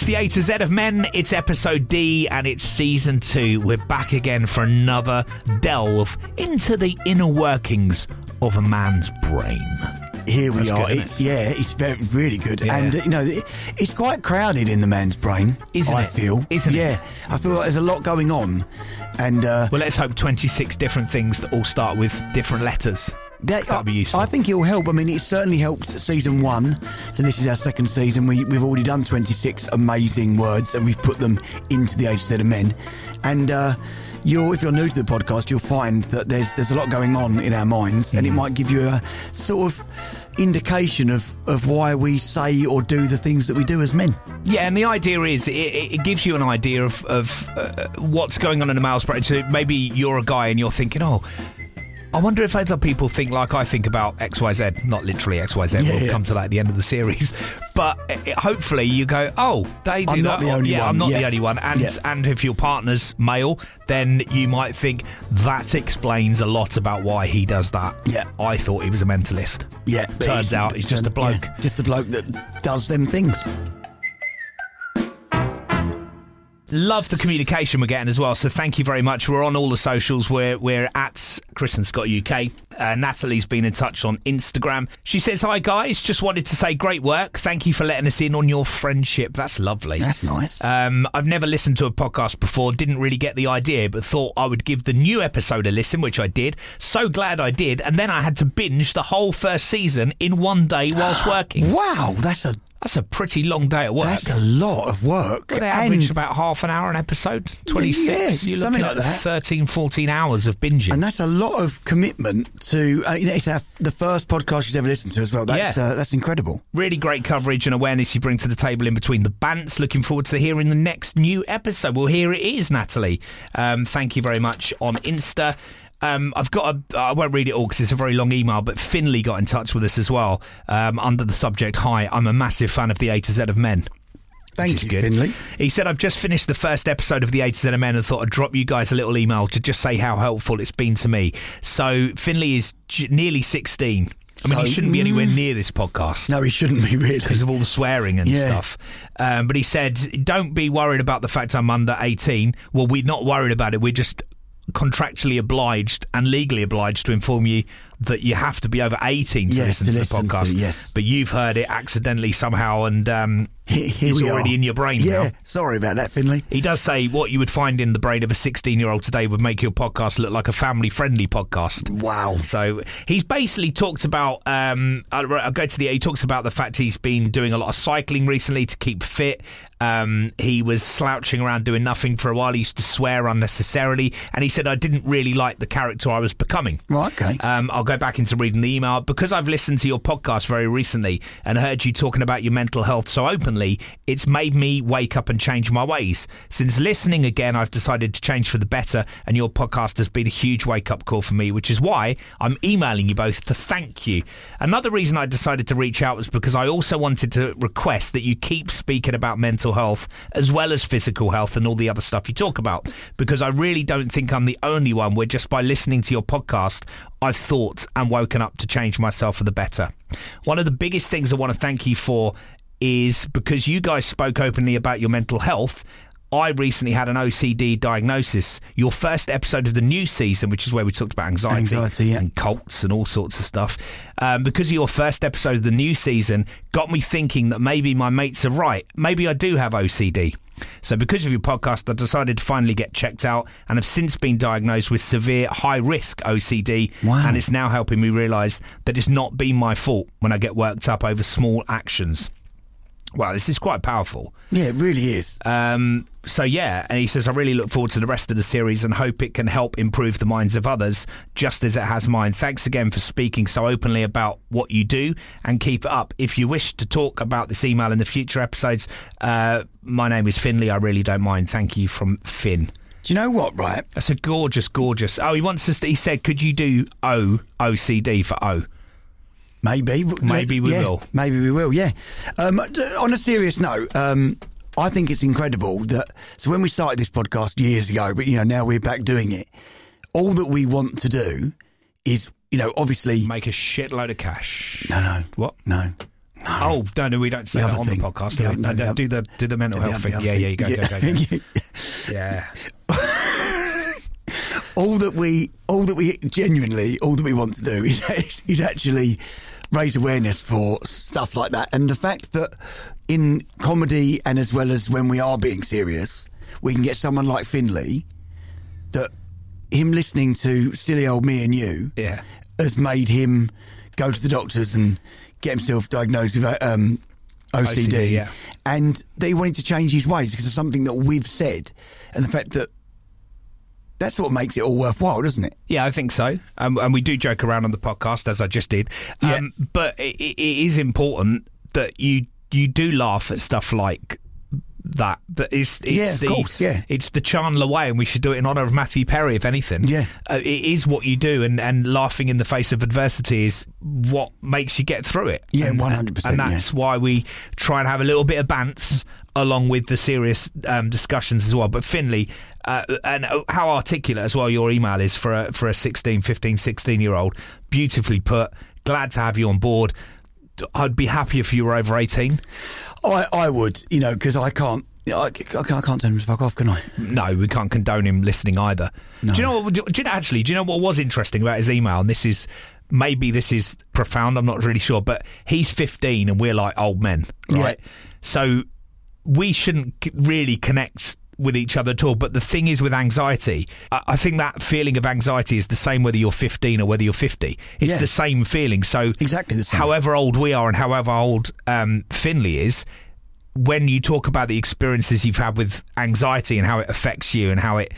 It's the A to Z of Men. It's episode D and it's season two. We're back again for another delve into the inner workings of a man's brain. Here we That's are. good, it's yeah, it's very really good, Yeah. and uh, you know it- it's quite crowded in the man's brain. Isn't it I it? feel, Isn't it? yeah, I feel like there's a lot going on, and uh, Well, let's hope 26 different things that all start with different letters. That, That'd be useful. I think it'll help. I mean, it certainly helps season one. So this is our second season. We, we've already done 26 amazing words, and we've put them into the A to Z of men. And uh, you'll, if you're new to the podcast, you'll find that there's there's a lot going on in our minds, and it Mm. might give you a sort of indication of, of why we say or do the things that we do as men. Yeah, and the idea is it, it it gives you an idea of, of uh, what's going on in a male's brain. So maybe you're a guy and you're thinking, oh, I wonder if other people think like I think about XYZ. Not literally XYZ. Yeah, we'll yeah. come to that at the end of the series. But uh, hopefully you go, oh, they do I'm that. not the only yeah, I'm one. not the only one. And, Yeah. and if your partner's male, then you might think that explains a lot about why he does that. Yeah. I thought he was a mentalist. Yeah, Turns out he's just a bloke. yeah, just a bloke that does them things. Love the communication we're getting as well. So thank you very much. We're on all the socials. We're we're at Chris and Scott UK. Uh, Natalie's been in touch on Instagram. She says, "Hi guys, just wanted to say great work. Thank you for letting us in on your friendship. That's lovely. That's nice. Um, I've never listened to a podcast before, didn't really get the idea, but thought I would give the new episode a listen, which I did. So glad I did. And then I had to binge the whole first season in one day whilst working. wow, that's a That's a pretty long day at work. that's a lot of work. Well, they average and, about half an hour an episode. 26. Yeah, You're something looking like at that. 13, 14 hours of binging. and that's a lot of commitment to. Uh, you know, it's our, the first podcast you've ever listened to as well. That's Yeah. uh, that's incredible. really great coverage and awareness you bring to the table in between the bants. Looking forward to hearing the next new episode. Well, here it is, Natalie. Um, thank you very much on Insta. Um, I've got a. I won't read it all because it's a very long email. But Finley got in touch with us as well um, under the subject. Hi, I'm a massive fan of the A to Z of Men. Thank you, good. Finley. He said, I've just finished the first episode of the A to Z of Men and thought I'd drop you guys a little email to just say how helpful it's been to me. So, Finley is j- nearly 16. I mean, So- he shouldn't be anywhere near this podcast No, he shouldn't be really. because of all the swearing and Yeah. stuff. Um, but he said, don't be worried about the fact I'm under 18. Well, we're not worried about it. We're just contractually obliged and legally obliged to inform you that you have to be over 18 to Yes, listen to to, listen the to, podcast. yes. But you've heard it accidentally somehow and um, Here, here we already are. in your brain Yeah, now. sorry about that, Finley. He does say what you would find in the brain of a 16 year old today would make your podcast look like a family friendly podcast. Wow. So he's basically talked about. Um, I'll, I'll go to the. He talks about the fact he's been doing a lot of cycling recently to keep fit. Um, he was slouching around doing nothing for a while. He used to swear unnecessarily, and he said I didn't really like the character I was becoming. Right, okay. Um, I'll go back into reading the email because I've listened to your podcast very recently and heard you talking about your mental health so openly. It's made me wake up and change my ways. Since listening again, I've decided to change for the better, and your podcast has been a huge wake up call for me, which is why I'm emailing you both to thank you. Another reason I decided to reach out was because I also wanted to request that you keep speaking about mental health as well as physical health and all the other stuff you talk about, because I really don't think I'm the only one where just by listening to your podcast, I've thought and woken up to change myself for the better. One of the biggest things I want to thank you for is because you guys spoke openly about your mental health. I recently had an OCD diagnosis. Your first episode of the new season, which is where we talked about anxiety, Anxiety, yeah. and cults and all sorts of stuff, um, because of your first episode of the new season, got me thinking that maybe my mates are right. Maybe I do have OCD. So, because of your podcast, I decided to finally get checked out and have since been diagnosed with severe high risk OCD. Wow. And it's now helping me realise that it's not been my fault when I get worked up over small actions. Wow, this is quite powerful. yeah, it really is. Um, so yeah, and he says, I really look forward to the rest of the series and hope it can help improve the minds of others, just as it has mine. Thanks again for speaking so openly about what you do, and keep it up. If you wish to talk about this email in the future episodes, uh, my name is Finley. I really don't mind. Thank you from Finn. Do you know what, right? That's a gorgeous, gorgeous. Oh, he wants us. To, he said, could you do O OCD for O? Maybe. Maybe we Yeah, will. Maybe we will, yeah. Um, on a serious note, um, I think it's incredible that. So when we started this podcast years ago, but you know now we're back doing it. All that we want to do is, you know, obviously, Make a shitload of cash. no, no, What? no. No. Oh, no, no, we don't say The that on thing. the podcast. The other- no, the do the do the mental health thing. Yeah, yeah, you go, go, go, go. Yeah. all that we, all that we genuinely, all that we want to do is, is actually raise awareness for stuff like that, and the fact that in comedy and as well as when we are being serious, we can get someone like Finley that him listening to silly old me and you Yeah. has made him go to the doctors and get himself diagnosed with um, OCD, OCD, yeah. and they wanted to change his ways because of something that we've said, and the fact that that's what makes it all worthwhile, doesn't it? Yeah, I think so. Um, and we do joke around on the podcast, as I just did. Um, But it, it is important that you you do laugh at stuff like that. That is, it's Yeah, the course, yeah. it's the Chandler way, and we should do it in honour of Matthew Perry, if anything. Yeah. uh, it is what you do, and and laughing in the face of adversity is what makes you get through it. Yeah, And- 100%, And that's why we try and have a little bit of bants along with the serious um, discussions as well. But Finley, uh, and uh, how articulate as well your email is for a, for a 16, 15, 16 year old. Beautifully put. Glad to have you on board. I'd be happy if you were over 18. I, I would, you know, because I can't, I, I can't tell him to fuck off, can I? No, we can't condone him listening either. No. Do you know what? Do you know, actually, do you know what was interesting about his email? And this is maybe this is profound. I'm not really sure, but he's 15 and we're like old men, Yeah. right? So we shouldn't really connect with each other at all. But the thing is, with anxiety, I, I think that feeling of anxiety is the same whether you're 15 or whether you're 50. It's Yeah. the same feeling. So Exactly the same. However old we are and however old um, Finley is, when you talk about the experiences you've had with anxiety and how it affects you and how it,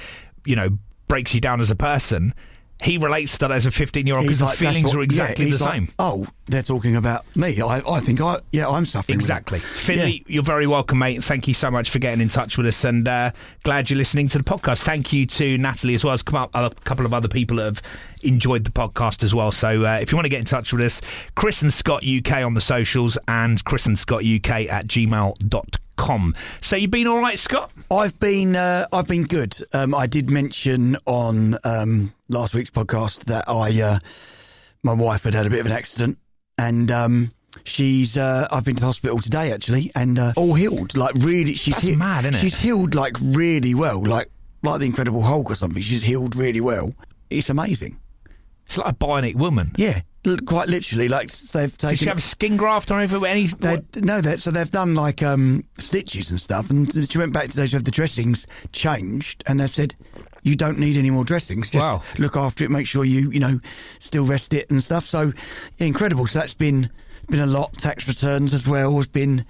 you know, breaks you down as a person, he relates to that as a 15 year old because He's the feelings what- are exactly yeah, the like, same. oh, they're talking about me. I, I think I, yeah, I'm suffering. Exactly. Finley, Yeah. you're very welcome, mate. Thank you so much for getting in touch with us and uh, glad you're listening to the podcast. Thank you to Natalie as well as come up a couple of other people that have enjoyed the podcast as well. So uh, if you want to get in touch with us, Chris and Scott UK on the socials and Chris and Scott UK at gmail.com. So you've been all right, Scott? I've been uh, I've been good. Um, I did mention on um, last week's podcast that I uh, my wife had had a bit of an accident, and um, she's uh, I've been to the hospital today actually, and uh, all healed. Like really, she's That's mad, isn't it? She's healed like really well, like like the Incredible Hulk or something. She's healed really well. It's amazing. It's like a bionic woman. Yeah, quite literally. Like they've taken. Did she have a skin graft or anything? Any, They, no, that so they've done like um, stitches and stuff, and she went back today to have the dressings changed, and they've said you don't need any more dressings. Just Wow. look after it, make sure you you know still rest it and stuff. So yeah, incredible. So that's been been a lot. Tax returns as well has been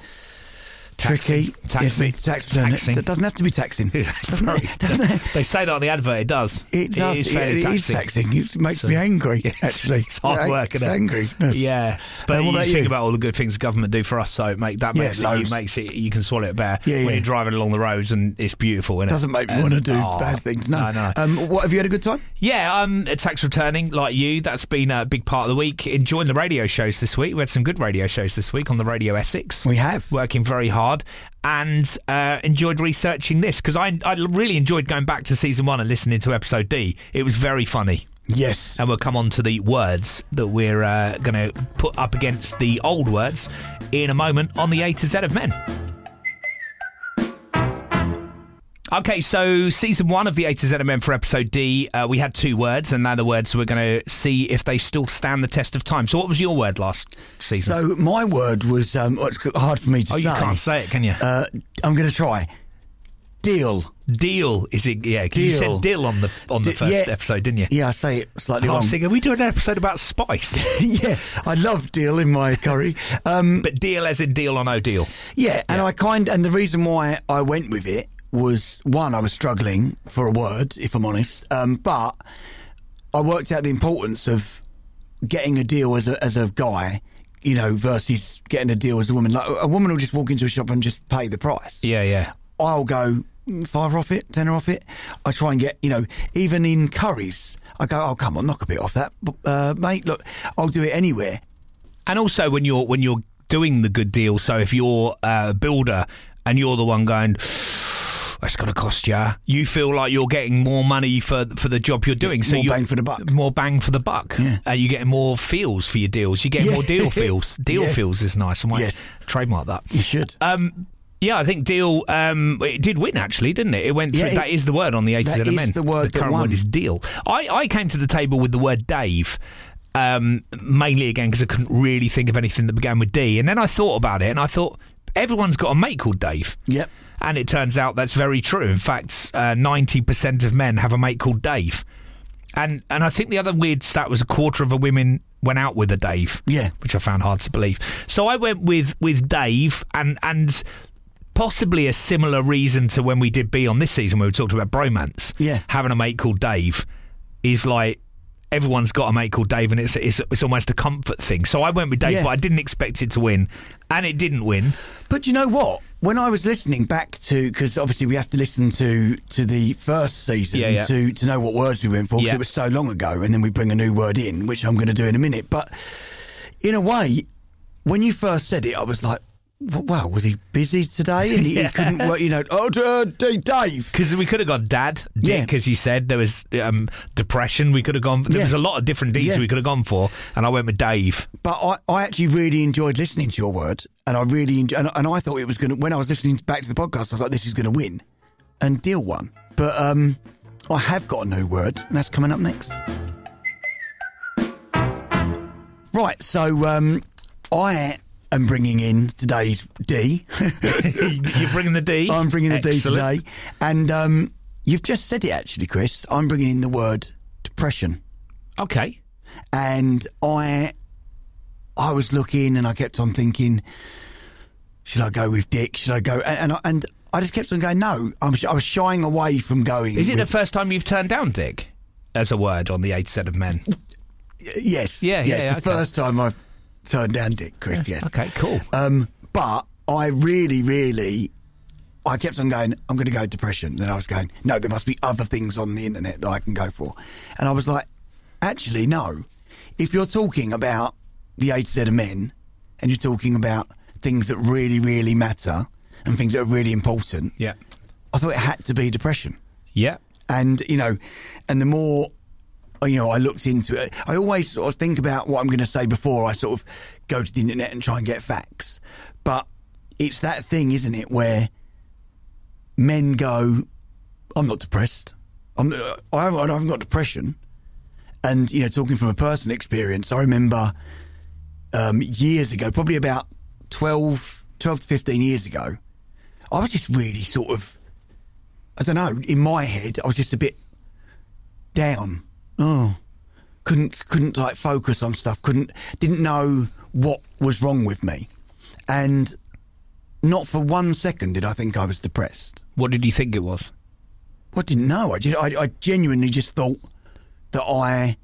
Taxing. tricky. Taxing. Yes, tax. Taxing. It doesn't have to be taxing. Doesn't it? Doesn't it? they say that on the advert. It does. It does. is It, fairly it is taxing. taxing. It makes So- me angry. Actually, it's hard Yeah, work, It's angry. Yeah, but what you about think you? about all the good things the government do for us, so it make that Yeah, makes it, makes it you can swallow it better Yeah, when yeah. you're driving along the roads and it's beautiful. is it? Doesn't make me And- want to do oh, bad things. No. I know. Um, what have you had a good time? yeah, I'm tax returning like you. That's been a big part of the week. Enjoying the radio shows this week. We had some good radio shows this week on the Radio Essex. We have. working very hard and uh, enjoyed researching this because I, I really enjoyed going back to season one and listening to episode D. It was very funny. Yes. And we'll come on to the words that we're uh, going to put up against the old words in a moment on the A to Z of Men. Okay, so season one of the A to Z of Men for episode D, uh, we had two words, and they're the words we're going to see if they still stand the test of time. So, what was your word last season? So my word was um, it's hard for me to say. oh, say. you can't say it, can you? Uh, I'm going to try. Deal. Deal is it? Yeah, 'cause you Deal. said dill on the on the D- first yeah. episode, didn't you? Yeah, I say it slightly I wrong. was thinking, are we doing an episode about spice? yeah, I love deal in my curry. Um, but deal as in deal or no deal. yeah, and I kind and the reason why I went with it was one, I was struggling for a word, if I'm honest. Um, but I worked out the importance of getting a deal as a as a guy, you know, versus getting a deal as a woman. Like a woman will just walk into a shop and just pay the price. Yeah, yeah. I'll go mm, five off it, tenner off it. I try and get, you know, even in curries, I go, oh come on, knock a bit off that, uh, mate. Look, I'll do it anywhere. And also when you're when you're doing the good deal. So if you're a builder and you're the one going. It's going to cost you. You feel like you're getting more money for for the job you're doing. so more you're, bang for the buck. More bang for the buck. Yeah. Uh, you're getting more feels for your deals. You get Yeah. more deal feels. Deal Yeah. feels is nice. I might trademark that. You should. Um, yeah, I think deal. Um, it did win actually, didn't it? It went through. Yeah, it- that is the word on the A to that is men. the word that current word is deal. I, I came to the table with the word Dave. Um, mainly again because I couldn't really think of anything that began with D, and then I thought about it, and I thought everyone's got a mate called Dave. Yep. And it turns out that's very true. In fact, uh, ninety percent of men have a mate called Dave, and and I think the other weird stat was a quarter of the women went out with a Dave. Yeah. which I found hard to believe. So I went with with Dave, and and possibly a similar reason to when we did B on this season, where we talked about bromance. Yeah. having a mate called Dave is like. Everyone's got a mate called Dave, and it's, it's it's almost a comfort thing. So I went with Dave, Yeah. but I didn't expect it to win, and it didn't win. But you know what? When I was listening back to, because obviously we have to listen to to the first season Yeah, yeah. to to know what words we went for, because it was so long ago, and then we bring a new word in, which I'm going to do in a minute. But in a way, when you first said it, I was like, "W- "Wow, was he busy today?" And he, he couldn't work. You know, oh, uh, Dave. Because we could have gone dad, Yeah. Dick, as you said. There was um, depression. We could have gone. There Yeah. was a lot of different D's Yeah. we could have gone for, and I went with Dave. But I, I actually really enjoyed listening to your word, and I really enjoy, and, and I thought it was going to. When I was listening back to the podcast, I was like, "This is going to win," and deal won. But um, I have got a new word, and that's coming up next. Right, so um, I am bringing in today's D. You're bringing the D. I'm bringing the Excellent. D today, and um, you've just said it actually, Chris. I'm bringing in the word depression. Okay. and I I was looking and I kept on thinking, should I go with Dick? Should I go? And and I, and I just kept on going. No, I'm, I was shying away from going. Is it the first time you've turned down Dick as a word on the A to Z of men? yes? Yeah, yes, yeah, yeah, The okay. first time I've turned down Dick, Chris. Yes. Okay, cool. Um, but I really, really, I kept on going. I'm going to go depression. Then I was going. No, there must be other things on the internet that I can go for. And I was like, actually, no. If you're talking about the A to Z of men, and you're talking about things that really, really matter and things that are really important, Yeah. I thought it had to be depression. Yeah. And you know, and the more you know, I looked into it. I always sort of think about what I'm going to say before I sort of go to the internet and try and get facts. But it's that thing, isn't it, where men go, "I'm not depressed. I'm, uh, I haven't, got depression." And you know, talking from a personal experience, I remember um, years ago, probably about 12, 12 to fifteen years ago, I was just really sort of I don't know. In my head, I was just a bit down. Oh, couldn't couldn't like focus on stuff. Couldn't didn't know what was wrong with me, and not for one second did I think I was depressed. What did you think it was? I didn't know. I, just, I, I genuinely just thought that I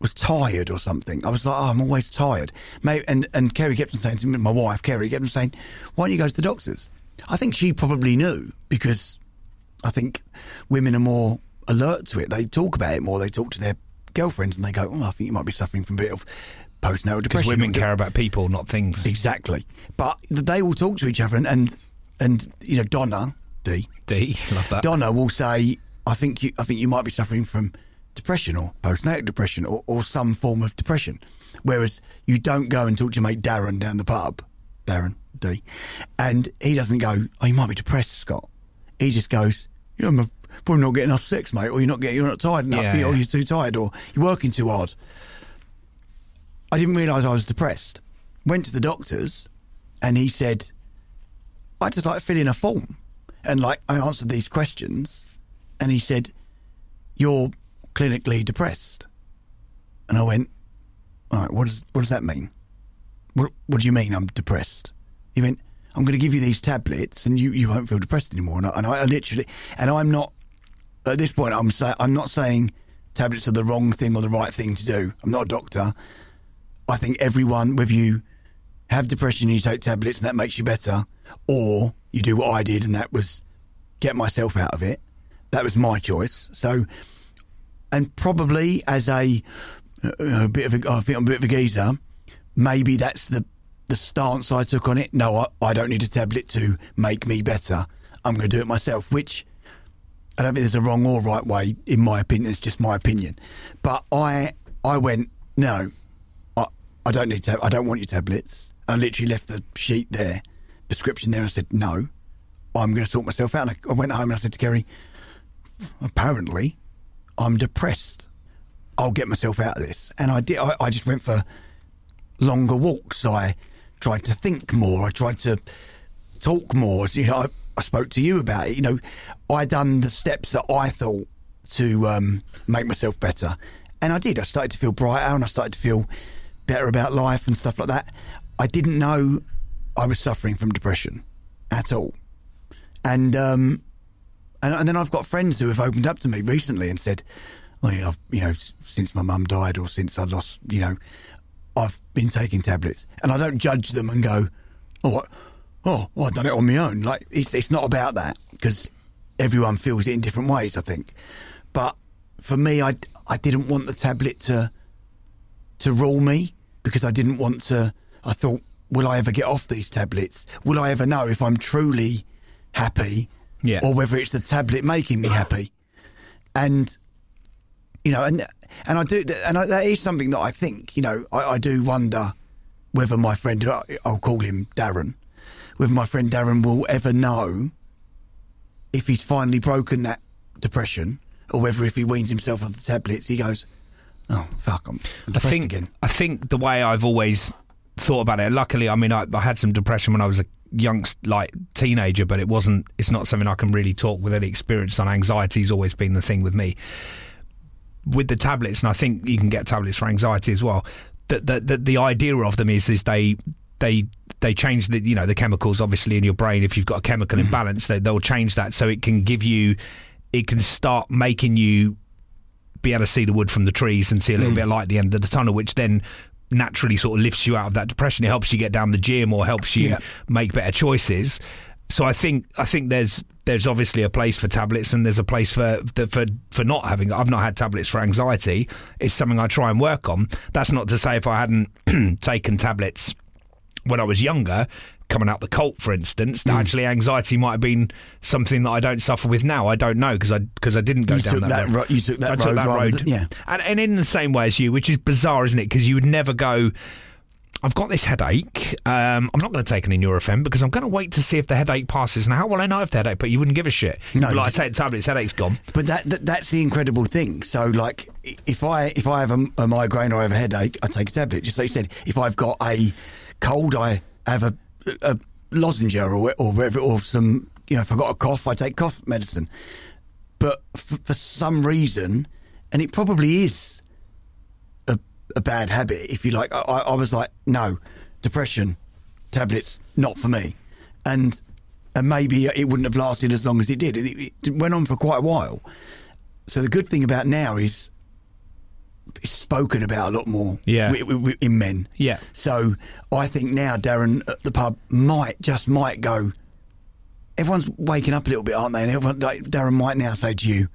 was tired or something. I was like, oh, I'm always tired. Maybe, and, and Kerry kept on saying to me, my wife, Kerry, kept on saying, why don't you go to the doctors? I think she probably knew because I think women are more alert to it. They talk about it more. They talk to their girlfriends and they go, oh, I think you might be suffering from a bit of postnatal depression. Because women care about people, not things. Exactly. But they will talk to each other and, and, and you know, Donna, D, D, love that. Donna will say, "I think you, I think you might be suffering from depression or postnatal depression or, or some form of depression." Whereas you don't go and talk to your mate Darren down the pub, Darren D, and he doesn't go, "Oh, you might be depressed, Scott." He just goes, "Yeah, I'm a- probably not getting enough sex, mate, or you're not getting, you're not tired enough, Yeah, or yeah. you're too tired, or you're working too hard." I didn't realise I was depressed. Went to the doctors, and he said, "I just like fill in a form." And like I answered these questions, and he said, "You're clinically depressed." And I went, "All right, what does what does that mean? What What do you mean I'm depressed?" He went, "I'm going to give you these tablets, and you, you won't feel depressed anymore." And I, and I literally, and I'm not at this point. I'm say, I'm not saying tablets are the wrong thing or the right thing to do. I'm not a doctor. I think everyone, whether you have depression and you take tablets and that makes you better, or you do what I did and that was get myself out of it. That was my choice. So, and probably as a, a bit of a, I think I'm a bit of a geezer. Maybe that's the the stance I took on it. No, I, I don't need a tablet to make me better. I'm going to do it myself, which I don't think there's a wrong or right way, in my opinion. It's just my opinion. But I I went, no, I, I don't need to, I don't want your tablets. I literally left the sheet there, prescription there. I said, no, I'm going to sort myself out. And I, I went home and I said to Kerry, apparently, I'm depressed. I'll get myself out of this. And I did. I, I just went for longer walks. I tried to think more. I tried to talk more. You know, I, I spoke to you about it. You know, I done the steps that I thought to um, make myself better, and I did. I started to feel brighter, and I started to feel better about life and stuff like that. I didn't know I was suffering from depression at all, and um, and, and then I've got friends who have opened up to me recently and said, "Oh, yeah, I've, you know, since my mum died or since I lost, you know, I've been taking tablets." And I don't judge them and go, "Oh, what? Oh, well, I've done it on my own." Like it's it's not about that because everyone feels it in different ways. I think, but for me, I I didn't want the tablet to to rule me because I didn't want to. I thought, will I ever get off these tablets? Will I ever know if I'm truly happy, Yeah. or whether it's the tablet making me happy? And you know, and and I do, and I, that is something that I think. You know, I, I do wonder whether my friend, I'll call him Darren, whether my friend Darren will ever know if he's finally broken that depression, or whether if he weans himself off the tablets, he goes, "Oh fuck, I'm, I'm I depressed think again." I think the way I've always thought about it. Luckily, I mean, I, I had some depression when I was a young, like teenager, but it wasn't. It's not something I can really talk with any experience on. Anxiety's always been the thing with me. With the tablets, and I think you can get tablets for anxiety as well. The the the, the idea of them is is they they they change the you know the chemicals obviously in your brain if you've got a chemical imbalance they, they'll change that so it can give you it can start making you be able to see the wood from the trees and see a little hmm. bit of light at the end of the tunnel, which then naturally sort of lifts you out of that depression. It helps you get down the gym or helps you Yeah. make better choices. So I think I think there's there's obviously a place for tablets and there's a place for for for not having. I've not had tablets for anxiety. It's something I try and work on. That's not to say if I hadn't taken tablets when I was younger, coming out the cult, for instance, Mm. actually anxiety might have been something that I don't suffer with now. I don't know because I because I didn't go You down that, that road. ro- you took that I took road that road. than- yeah. and, and in the same way as you, which is bizarre, isn't it? Because you would never go. I've got this headache. Um, I'm not going to take any Nurofen because I'm going to wait to see if the headache passes. Now, how will I know if the headache? But you wouldn't give a shit. No, like, I take the tablets, headache's gone. But that, that that's the incredible thing. So, like, if I if I have a, a migraine or I have a headache, I take a tablet. Just like you said, if I've got a cold, I have a, a lozenge or or whatever, or some. You know, if I got a cough, I take cough medicine. But f- for some reason, and it probably is a, a bad habit, if you like. I, I I was like, no, depression, tablets, not for me. And and maybe it wouldn't have lasted as long as it did. And it, it went on for quite a while. So the good thing about now is it's spoken about a lot more Yeah. in men. Yeah. So I think now Darren at the pub might just might go. Everyone's waking up a little bit, aren't they? And everyone, like, Darren might now say to you,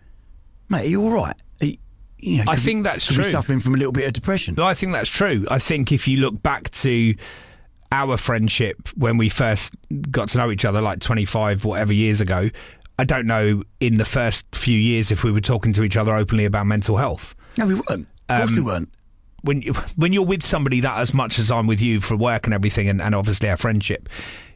"Mate, are you all right?" You, you know, I think that's true. suffering from a little bit of depression. No, I think that's true. I think if you look back to our friendship when we first got to know each other, like 25, whatever years ago, I don't know in the first few years if we were talking to each other openly about mental health. No, we weren't. Of course, we Um, weren't. When you, when you're with somebody that as much as I'm with you for work and everything, and, and obviously our friendship,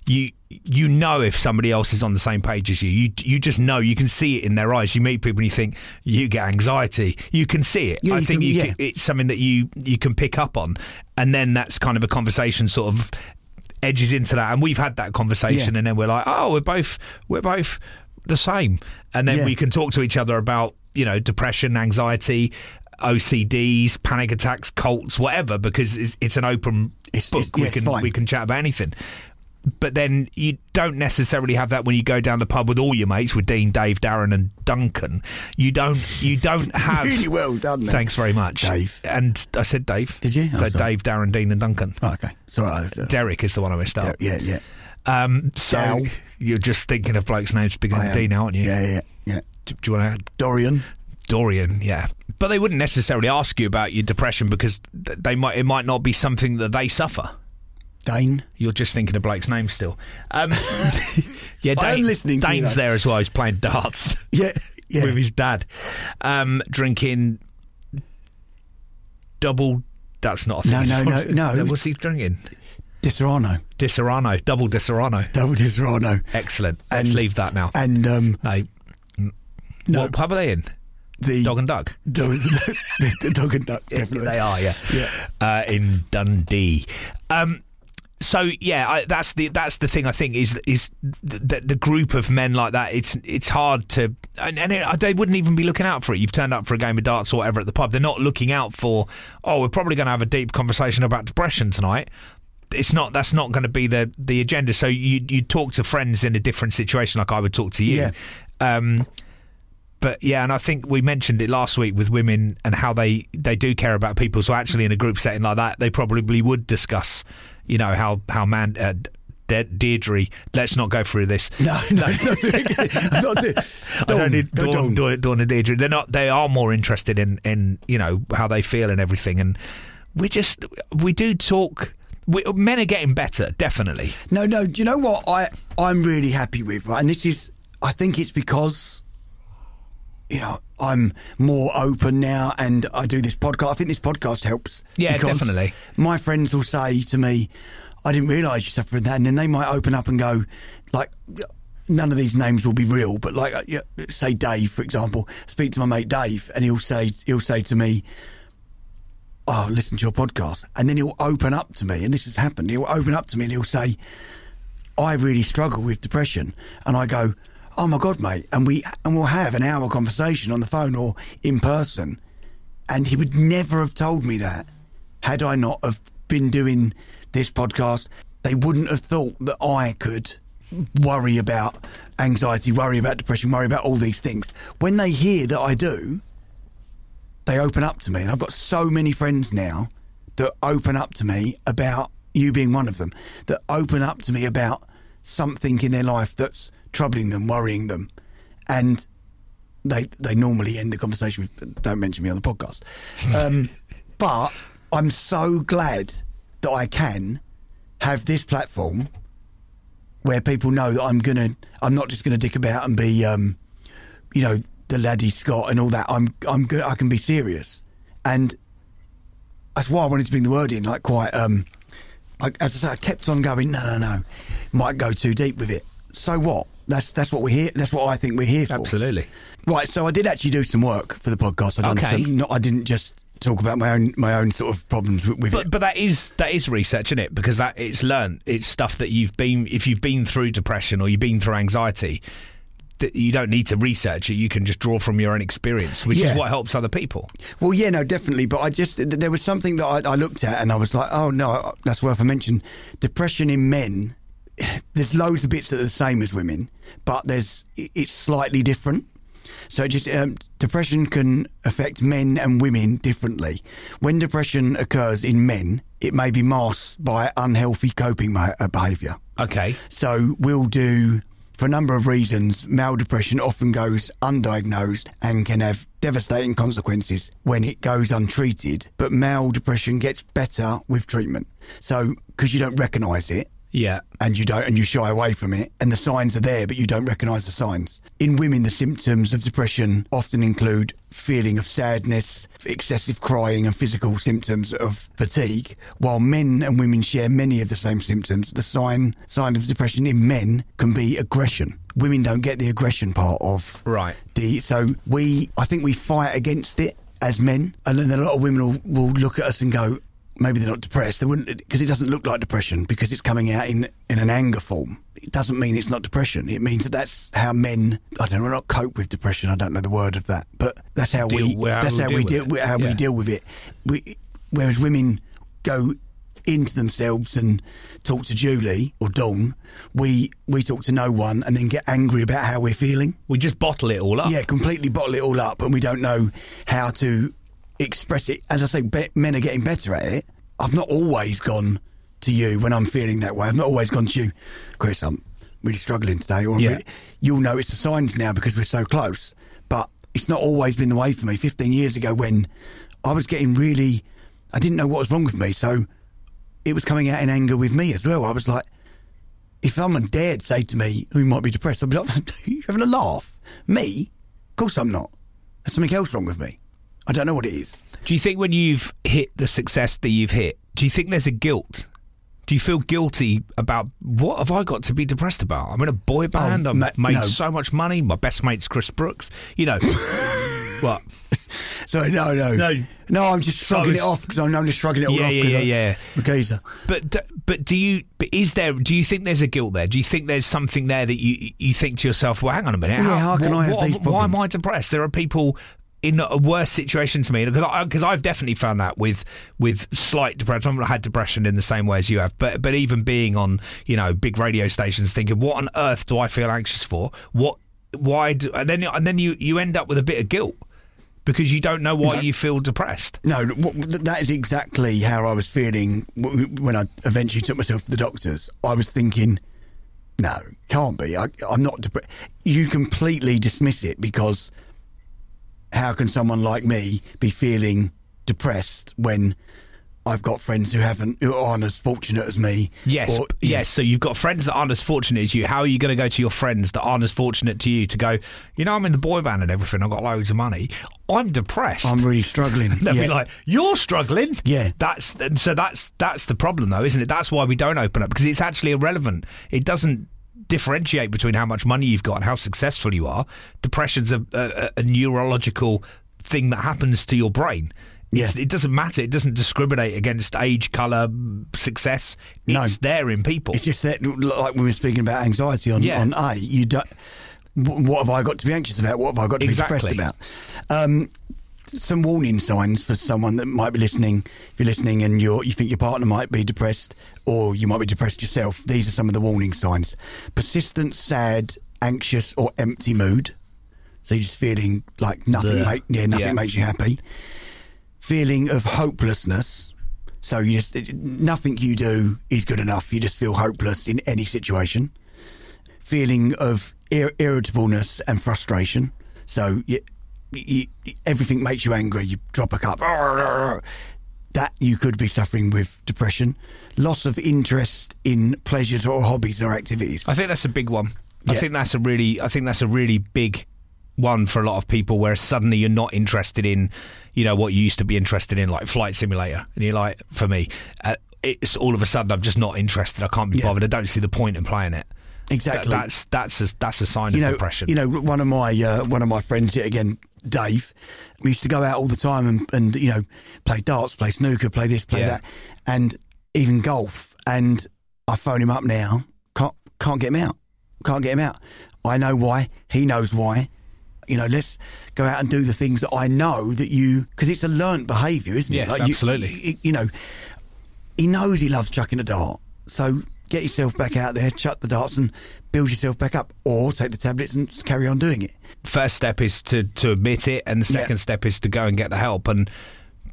you you know if somebody else is on the same page as you. You you just know. You can see it in their eyes. You meet people and you think you get anxiety. You can see it. Yeah, I think can- you yeah. can, it's something that you you can pick up on, and then that's kind of a conversation sort of edges into that. And we've had that conversation, Yeah. and then we're like, oh, we're both we're both the same, and then we can talk to each other about you know depression, anxiety. OCDs, panic attacks, cults, whatever, because it's, it's an open It's- book. it's- we yeah, can fine. we can chat about anything. But then you don't necessarily have that when you go down the pub with all your mates, with Dean, Dave, Darren, and Duncan. You don't. You don't have. Really well done there. Thanks very much, Dave. And I said Dave. Did you? Oh, So. Dave, Darren, Dean, and Duncan. Oh, okay, sorry. I- Derek is the one I missed out. yeah, yeah. Um, so you're just thinking of blokes' names beginning with. D now, aren't you? Yeah, yeah, yeah. Do, do you want to add Dorian. Dorian? Yeah, but they wouldn't necessarily ask you about your depression because they might. It might not be something that they suffer. Dane. You're just thinking of Blake's name still. Um, yeah, I am Dane, listening Dane's there as well. He's playing darts Yeah, yeah. with his dad, um, drinking double. That's not a thing. No, no, no, no. What's he drinking? Disaronno. Disaronno, double Disaronno. Double Disaronno. Excellent. Let's And- leave that now. And um, No. No. What pub are they in? The Dog and Duck. the, the, the dog and duck, definitely. They are, yeah. Yeah. Uh, in Dundee. Um, so yeah, I, that's the that's the thing. I think is is the, the, the group of men like that. It's it's hard to and, and it, they wouldn't even be looking out for it. You've turned up for a game of darts or whatever at the pub. They're not looking out for. Oh, we're probably going to have a deep conversation about depression tonight. It's not. That's not going to be the the agenda. So you you talk to friends in a different situation, like I would talk to you. Yeah. Um, but yeah, and I think we mentioned it last week with women and how they they do care about people. So actually, in a group setting like that, they probably would discuss, you know, how how man. Uh, De- Deirdre, let's not go through this. No, no, it's not doing it. I'm not doing I don't Dawn, need Dawn, Dawn. Dawn, Dawn and Deirdre. They're not. They are more interested in in you know how they feel and everything. And we just we do talk. We, men are getting better, definitely. No, no. Do you know what I I'm really happy with? Right, and this is I think it's because you know I'm more open now, and I do this podcast. I think this podcast helps. Yeah, definitely. My friends will say to me, "I didn't realise you suffered from that," and then they might open up and go, like. None of these names will be real, but like, uh, say Dave, for example. Speak to my mate Dave, and he'll say he'll say to me, oh, listen to your podcast. And then he'll open up to me, and this has happened. He'll open up to me and he'll say, I really struggle with depression. And I go, oh my God, mate. And, we, and we'll have an hour conversation on the phone or in person. And he would never have told me that had I not have been doing this podcast. They wouldn't have thought that I could worry about anxiety, worry about depression, worry about all these things. When they hear that I do, they open up to me. And I've got so many friends now that open up to me about you being one of them, that open up to me about something in their life that's troubling them, worrying them. And they they normally end the conversation with, don't mention me on the podcast. Um, but I'm so glad that I can have this platform where people know that I'm gonna, I'm not just gonna dick about and be, um, you know, the laddie Scott and all that. I'm, I'm good. I can be serious, and that's why I wanted to bring the word in, like quite. Um, I, as I say, I kept on going. No, no, no, might go too deep with it. So what? That's that's what we're here. That's what I think we're here for. Absolutely. Right. So I did actually do some work for the podcast. I done Okay. some, not, I didn't just talk about my own my own sort of problems with, with But it. but that is that is research, isn't it? Because that it's learned. It's stuff that you've been if you've been through depression or you've been through anxiety. That you don't need to research it. You can just draw from your own experience, which Yeah. is what helps other people. Well, yeah, no, definitely. But I just there was something that I, I looked at and I was like, oh no, that's worth a mention. Depression in men. There's loads of bits that are the same as women, but there's it's slightly different. So just um, depression can affect men and women differently. When depression occurs in men, it may be masked by unhealthy coping uh, behaviour. Okay. So we'll do, for a number of reasons, male depression often goes undiagnosed and can have devastating consequences when it goes untreated. But male depression gets better with treatment. So because you don't recognise it Yeah. and you don't, and you shy away from it, and the signs are there, but you don't recognise the signs. In women, the symptoms of depression often include feeling of sadness, excessive crying, and physical symptoms of fatigue. While men and women share many of the same symptoms, the sign sign of depression in men can be aggression. Women don't get the aggression part of Right. the so we I think we fight against it as men, and then a lot of women will, will look at us and go, maybe they're not depressed. They wouldn't because it doesn't look like depression because it's coming out in in an anger form. It doesn't mean it's not depression. It means that that's how men I don't know not cope with depression. I don't know the word of that, but that's how we Deal- how that's we how we with deal it. how we deal with it. We whereas women go into themselves and talk to Julie or Dawn, we we talk to no one and then get angry about how we're feeling. We just bottle it all up. Yeah, completely bottle it all up, and we don't know how to express it. As I say, be- men are getting better at it. I've not always gone to you when I'm feeling that way. I've not always gone to you, Chris. I'm really struggling today. Or Yeah. really, you'll notice the signs now because we're so close. But it's not always been the way for me. 15 years ago, when I was getting really, I didn't know what was wrong with me, so it was coming out in anger with me as well. I was like, if someone dared say to me, who might be depressed, I'd be like, you having a laugh? Me? Of course I'm not. There's something else wrong with me. I don't know what it is. Do you think when you've hit the success that you've hit, do you think there's a guilt? Do you feel guilty about what have I got to be depressed about? I'm in a boy oh, band. I've ma- made no. so much money. My best mate's Chris Brooks. You know what? Sorry, no, no. No. No, I'm just shrugging it's- it off because I'm, I'm just shrugging it all Yeah, off. yeah, yeah, yeah. Geezer. But but do you? But is there? Do you think there's a guilt there? Do you think there's something there that you you think to yourself? Well, hang on a minute. Yeah, how can what- I have what- these Why am? I depressed? There are people in a worse situation to me because because I've definitely found that with with slight depression. I've not had depression in the same way as you have, but but even being on you know big radio stations, thinking what on earth do I feel anxious for? What why? Do, and then and then you you end up with a bit of guilt. Because you don't know why No. you feel depressed. No, that is exactly how I was feeling when I eventually took myself to the doctors. I was thinking, no, can't be. I, I'm not depressed. You completely dismiss it because how can someone like me be feeling depressed when I've got friends who haven't, who aren't as fortunate as me? Yes, Or- yes. So you've got friends that aren't as fortunate as you. How are you going to go to your friends that aren't as fortunate to you to go? You know, I'm in the boy band and everything. I've got loads of money. I'm depressed. I'm really struggling. They'll Yeah. be like, "You're struggling." Yeah. that's so that's that's the problem, though, isn't it? That's why we don't open up because it's actually irrelevant. It doesn't differentiate between how much money you've got and how successful you are. Depression's a, a, a neurological thing that happens to your brain. Yeah. It doesn't matter. It doesn't discriminate against age, colour, success. No. It's there in people. It's just that, like when we were speaking about anxiety on, Yeah. on A, you don't. What have I got to be anxious about? What have I got to Exactly. be depressed about? Um, some warning signs for someone that might be listening. If you're listening and you're, you think your partner might be depressed, or you might be depressed yourself, these are some of the warning signs: persistent, sad, anxious, or empty mood. So you're just feeling like nothing, make, yeah, nothing Yeah. makes you happy. Feeling of hopelessness. So you just nothing you do is good enough. You just feel hopeless in any situation. Feeling of ir- irritableness and frustration. So you, everything makes you angry. You drop a cup. That you could be suffering with depression. Loss of interest in pleasures or hobbies or activities. I think that's a big one. I think that's a really, I think that's a really big one for a lot of people, where suddenly you're not interested in, you know, what you used to be interested in, like flight simulator, and you're like, for me, uh, it's all of a sudden I'm just not interested. I can't be Yeah. bothered. I don't see the point in playing it. Exactly. That- that's that's a, that's a sign you of know, depression. You know, one of my uh, one of my friends again, Dave. We used to go out all the time and, and you know play darts, play snooker, play this, play Yeah. that, and even golf. And I phone him up now. Can't can't get him out. Can't get him out. I know why. He knows why. You know, let's go out and do the things that I know that you because it's a learnt behaviour, isn't Yes, it? you- absolutely. You, you know, he knows he loves chucking a dart. So get yourself back out there, chuck the darts, and build yourself back up, or take the tablets and just carry on doing it. First step is to to admit it, and the Yeah. second step is to go and get the help. And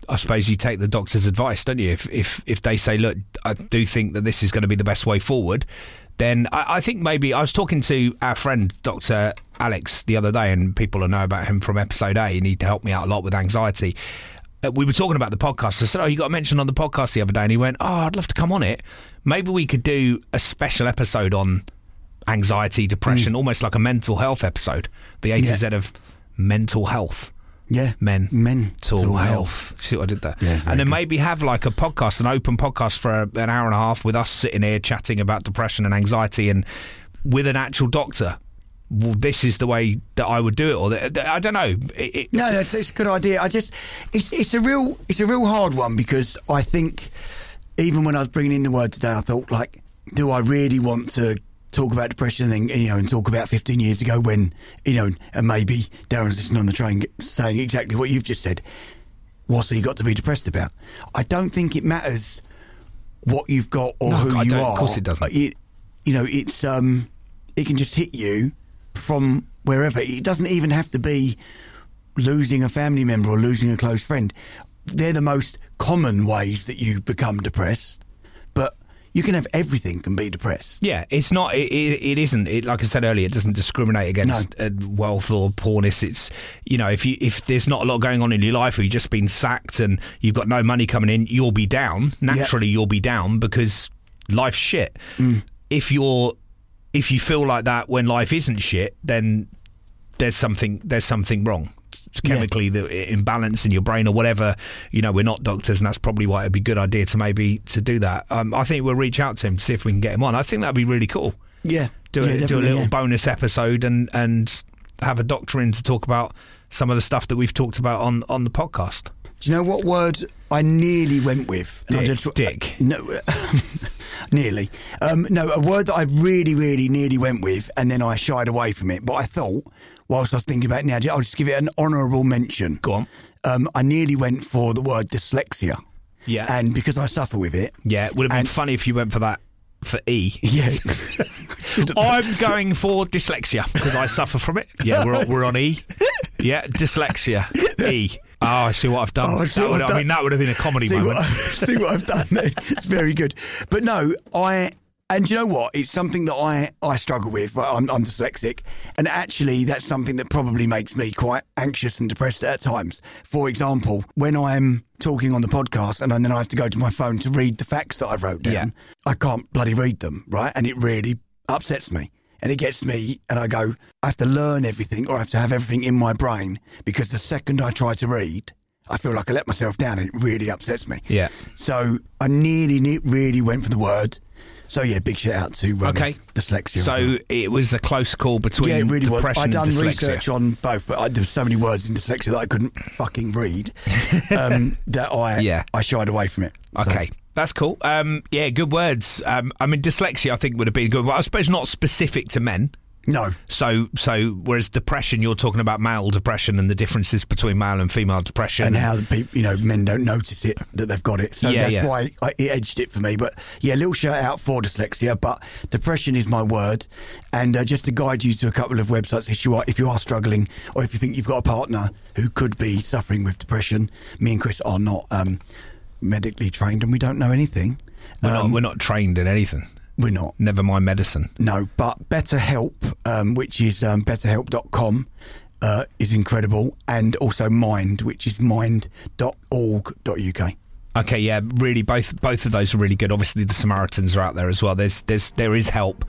I suppose you take the doctor's advice, don't you? If if if they say, look, I do think that this is going to be the best way forward, then I, I think maybe I was talking to our friend Doctor Alex the other day, and people will know about him from episode A, and he helped me out a lot with anxiety. Uh, we were talking about the podcast. I said, "Oh, you got mentioned on the podcast the other day," and he went, "Oh, I'd love to come on it. Maybe we could do a special episode on anxiety, depression, almost like a mental health episode. The A to Mm. Yeah. Z of mental health." Yeah, Men, mental mental health. health. See what I did there? Yeah, and then good. maybe have like a podcast, an open podcast for an hour and a half with us sitting here chatting about depression and anxiety, and with an actual doctor. Well, this is the way that I would do it, or that, I don't know. It, it, No, no, it's, it's a good idea. I just, it's it's a real, it's a real hard one because I think even when I was bringing in the word today, I thought like, do I really want to talk about depression and you know and talk about 15 years ago when you know and maybe Darren's listening on the train saying exactly what you've just said. What's he got to be depressed about? I don't think it matters what you've got or No, who I you are. of course it doesn't. It, you know, it's um, it can just hit you from wherever. It doesn't even have to be losing a family member or losing a close friend. They're the most common ways that you become depressed. But you can have everything and be depressed. Yeah, it's not. It, it, it isn't. It, like I said earlier, it doesn't discriminate against uh, wealth or poorness. It's you know, if you if there's not a lot going on in your life, or you've just been sacked and you've got no money coming in, you'll be down. Naturally, you'll be down because life's shit. If you're if you feel like that when life isn't shit, then there's something there's something wrong. It's chemically the imbalance in your brain or whatever. You know, we're not doctors, and that's probably why it'd be a good idea to maybe to do that. Um, I think we'll reach out to him to see if we can get him on. I think that'd be really cool. Yeah, Do yeah, a, do a little yeah. bonus episode and and have a doctor in to talk about some of the stuff that we've talked about on on the podcast. Do you know what word I nearly went with? And I Dick. Dick. No, nearly. Um, no, a word that I really, really nearly went with, and then I shied away from it. But I thought, whilst I was thinking about it now, I'll just give it an honourable mention. Go on. Um, I nearly went for the word dyslexia. Yeah. And because I suffer with it, Yeah, it would have been And- funny if you went for that for E. yeah, I'm going for dyslexia because I suffer from it. Yeah, we're on, we're on E. Yeah, dyslexia. E. Oh, I see what I've done. Oh, I That would- I've done. mean, that would have been a comedy see moment. what, I, see what I've done there. It's very good. But no, I and you know what? It's something that I I struggle with. I'm, I'm dyslexic, and actually, that's something that probably makes me quite anxious and depressed at times. For example, when I'm talking on the podcast and then I have to go to my phone to read the facts that I wrote down, Yeah. I can't bloody read them, right? And it really upsets me. And it gets me, and I go, I have to learn everything or I have to have everything in my brain because the second I try to read, I feel like I let myself down and it really upsets me. Yeah. So I nearly, ne- really went for the word. So yeah, big shout out to um, Okay. dyslexia. So it was a close call between yeah, it really was. I'd done research on both, but I, there's so many words in dyslexia that I couldn't fucking read um, that I Yeah. I shied away from it. So- Okay. That's cool. Um, yeah, good words. Um, I mean, dyslexia, I think, would have been good. Well, I suppose not specific to men. No. So, so whereas depression, you're talking about male depression and the differences between male and female depression. and how the people, you know, men don't notice it that they've got it. So Yeah, that's yeah. why I, it edged it for me. But yeah, little shout out for dyslexia. But depression is my word, and uh, just to guide you to a couple of websites if you are if you are struggling or if you think you've got a partner who could be suffering with depression. Me and Chris are not um, medically trained, and we don't know anything. we're, Um, not, we're not trained in anything. We're not. Never mind medicine. No, but BetterHelp, um, which is um, betterhelp.com, uh, is incredible. And also Mind, which is mind.org.uk. Okay, yeah, really, both both of those are really good. Obviously, the Samaritans are out there as well. There's there's there is help,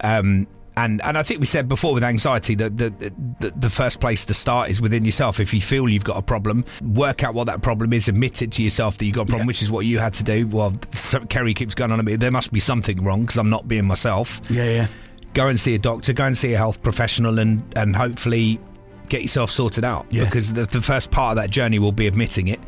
um, and and I think we said before with anxiety that the, the the first place to start is within yourself. If you feel you've got a problem, work out what that problem is, admit it to yourself that you've got a problem, Yeah. which is what you had to do. Well, so Kerry keeps going on at me. There must be something wrong because I'm not being myself. Yeah, yeah. Go and see a doctor. Go and see a health professional, and and hopefully get yourself sorted out. Yeah. Because the, the first part of that journey will be admitting it,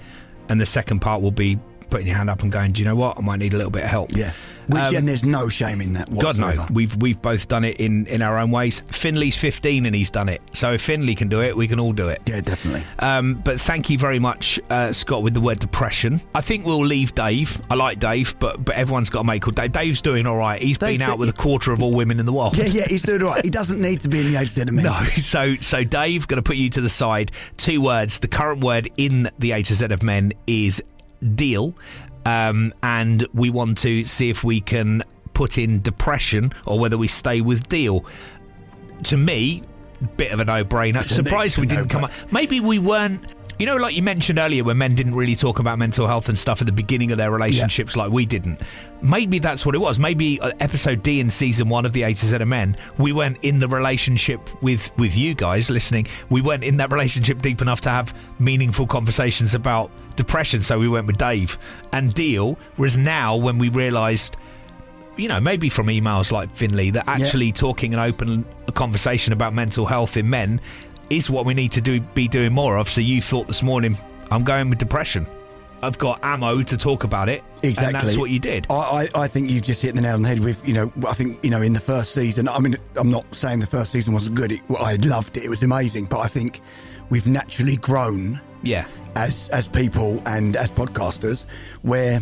and the second part will be putting your hand up and going, "Do you know what? I might need a little bit of help." Yeah. Which, Um, and there's no shame in that God no, we've we've both done it in in our own ways. Finley's 15 and he's done it, so if Finley can do it, we can all do it. Yeah, definitely. Um, but thank you very much, uh, Scott, with the word depression. I think we'll leave Dave. I like Dave, but but everyone's got a mate called Dave. Dave's doing all right. He's Dave- been out with a quarter of all women in the world. Yeah, yeah, he's doing all right. He doesn't need to be in the A to Z of men. No, so so Dave, going to put you to the side. Two words. The current word in the A to Z of men is deal, um, and we want to see if we can put in depression or whether we stay with deal. To me, bit of a no-brainer. Surprised we didn't come up. Maybe we weren't. You know, like you mentioned earlier, when men didn't really talk about mental health and stuff at the beginning of their relationships, like we didn't. Maybe that's what it was. Maybe uh, episode D in season one of the A to Z of Men, we weren't in the relationship with with you guys listening. We weren't in that relationship deep enough to have meaningful conversations about depression. So we went with Dave and Deal. Whereas now, when we realised you know, maybe from emails like Finley, that actually talking an open conversation about mental health in men is what we need to do be doing more of. So you thought this morning, I'm going with depression. I've got ammo to talk about it. Exactly. And that's what you did. I, I, I think you've just hit the nail on the head with, you know, I think, you know, in the first season, I mean, I'm not saying the first season wasn't good. It, I loved it. It was amazing. But I think we've naturally grown Yeah. as as people and as podcasters where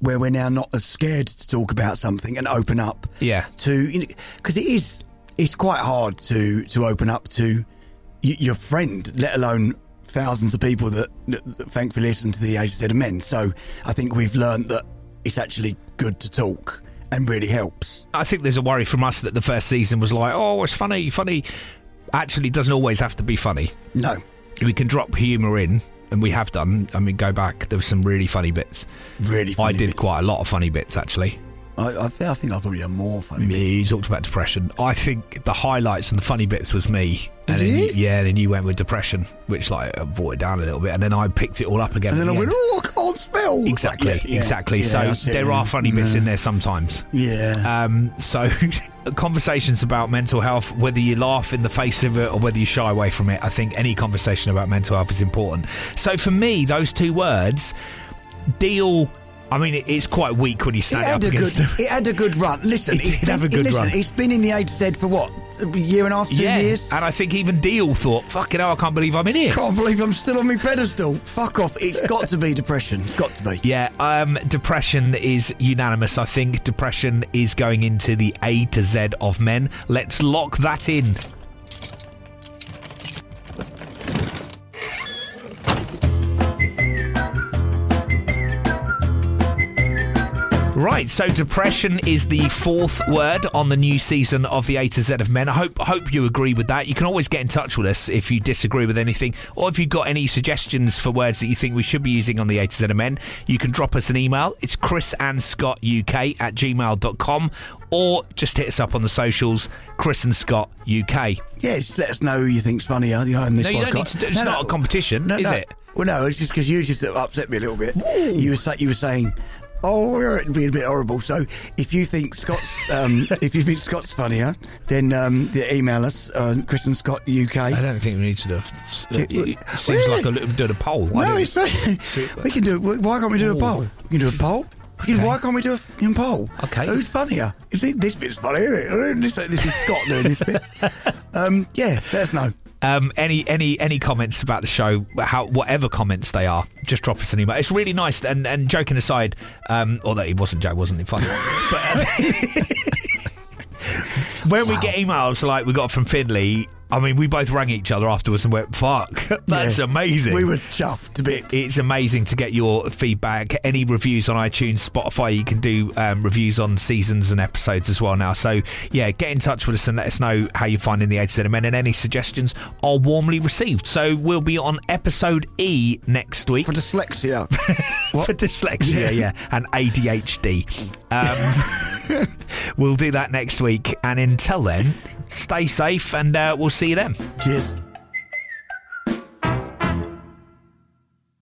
where we're now not as scared to talk about something and open up Yeah. to you know because it is it's quite hard to to open up to y- your friend let alone thousands of people that, that, that thankfully listen to the A to Z of men so i think we've learned that it's actually good to talk and really helps. I think there's a worry from us that the first season was like, oh, it's funny, funny. Actually, doesn't always have to be funny. No, We can drop humour in, and we have done. I mean, go back. There were some really funny bits. really. I did bits. quite a lot of funny bits actually. I, I, think, I think I probably done more funny. bits. You talked about depression. I think the highlights and the funny bits was me. And Did then you? yeah, and then you went with depression, which like brought it down a little bit, and then I picked it all up again. And then I the went, end. oh, I can't spell. Exactly, Yeah, yeah, exactly. yeah, so there are funny bits in there sometimes. Yeah. Um, so conversations about mental health, whether you laugh in the face of it or whether you shy away from it, I think any conversation about mental health is important. So for me, those two words deal. I mean, it, it's quite weak when you it stand had up a good. against them. It had a good run. Listen, It did have a been- good listen, run. It's been in the said for what a year and a half, two yeah, years. and I think even Deal thought, "Fucking hell, I can't believe I'm in here." Can't believe I'm still on my pedestal. Fuck off. It's got to be depression. It's got to be. Yeah, um, depression is unanimous. I think depression is going into the A to Z of men. Let's lock that in. Right, so depression is the fourth word on the new season of the A to Z of Men. I hope hope you agree with that. You can always get in touch with us if you disagree with anything, or if you've got any suggestions for words that you think we should be using on the A to Z of Men. You can drop us an email. It's Chris and Scott UK at gmail.com, or just hit us up on the socials, Chris and Scott UK. Yeah, just let us know who you think's funnier. Uh, you know, in this No, you don't podcast. need to it's not a competition, no, is no. it? Well, no, it's just because you just upset me a little bit. You were you were saying, "Oh, you're being a bit horrible." So, if you think Scott's um, if you think Scott's funnier, then um, email us, uh, Chris and Scott UK. I don't think we need to do it. It seems Really? like a little a poll. Why No, it's we can do. Why can't we do a poll? We can do a poll. Okay. Why can't we do a fucking poll? Okay. Who's funnier? This bit's funny, isn't it? This, this is Scott doing this bit. Um, yeah, let us know. Um, any any any comments about the show, how whatever comments they are, just drop us an email. It's really nice. And and joking aside, um, although it wasn't joke, wasn't it funny? but um, when we get emails like we got from Finley, I mean, we both rang each other afterwards and went, "Fuck, that's Yeah. amazing." We were chuffed to bits. it's amazing to get your feedback. Any reviews on iTunes, Spotify, you can do um, reviews on seasons and episodes as well now. So, yeah, get in touch with us and let us know how you're finding the A to Z Men and any suggestions are warmly received. So, we'll be on episode E next week for dyslexia. for dyslexia, yeah, and ADHD. Um, we'll do that next week. And until then, stay safe and uh, we'll see you then. Cheers.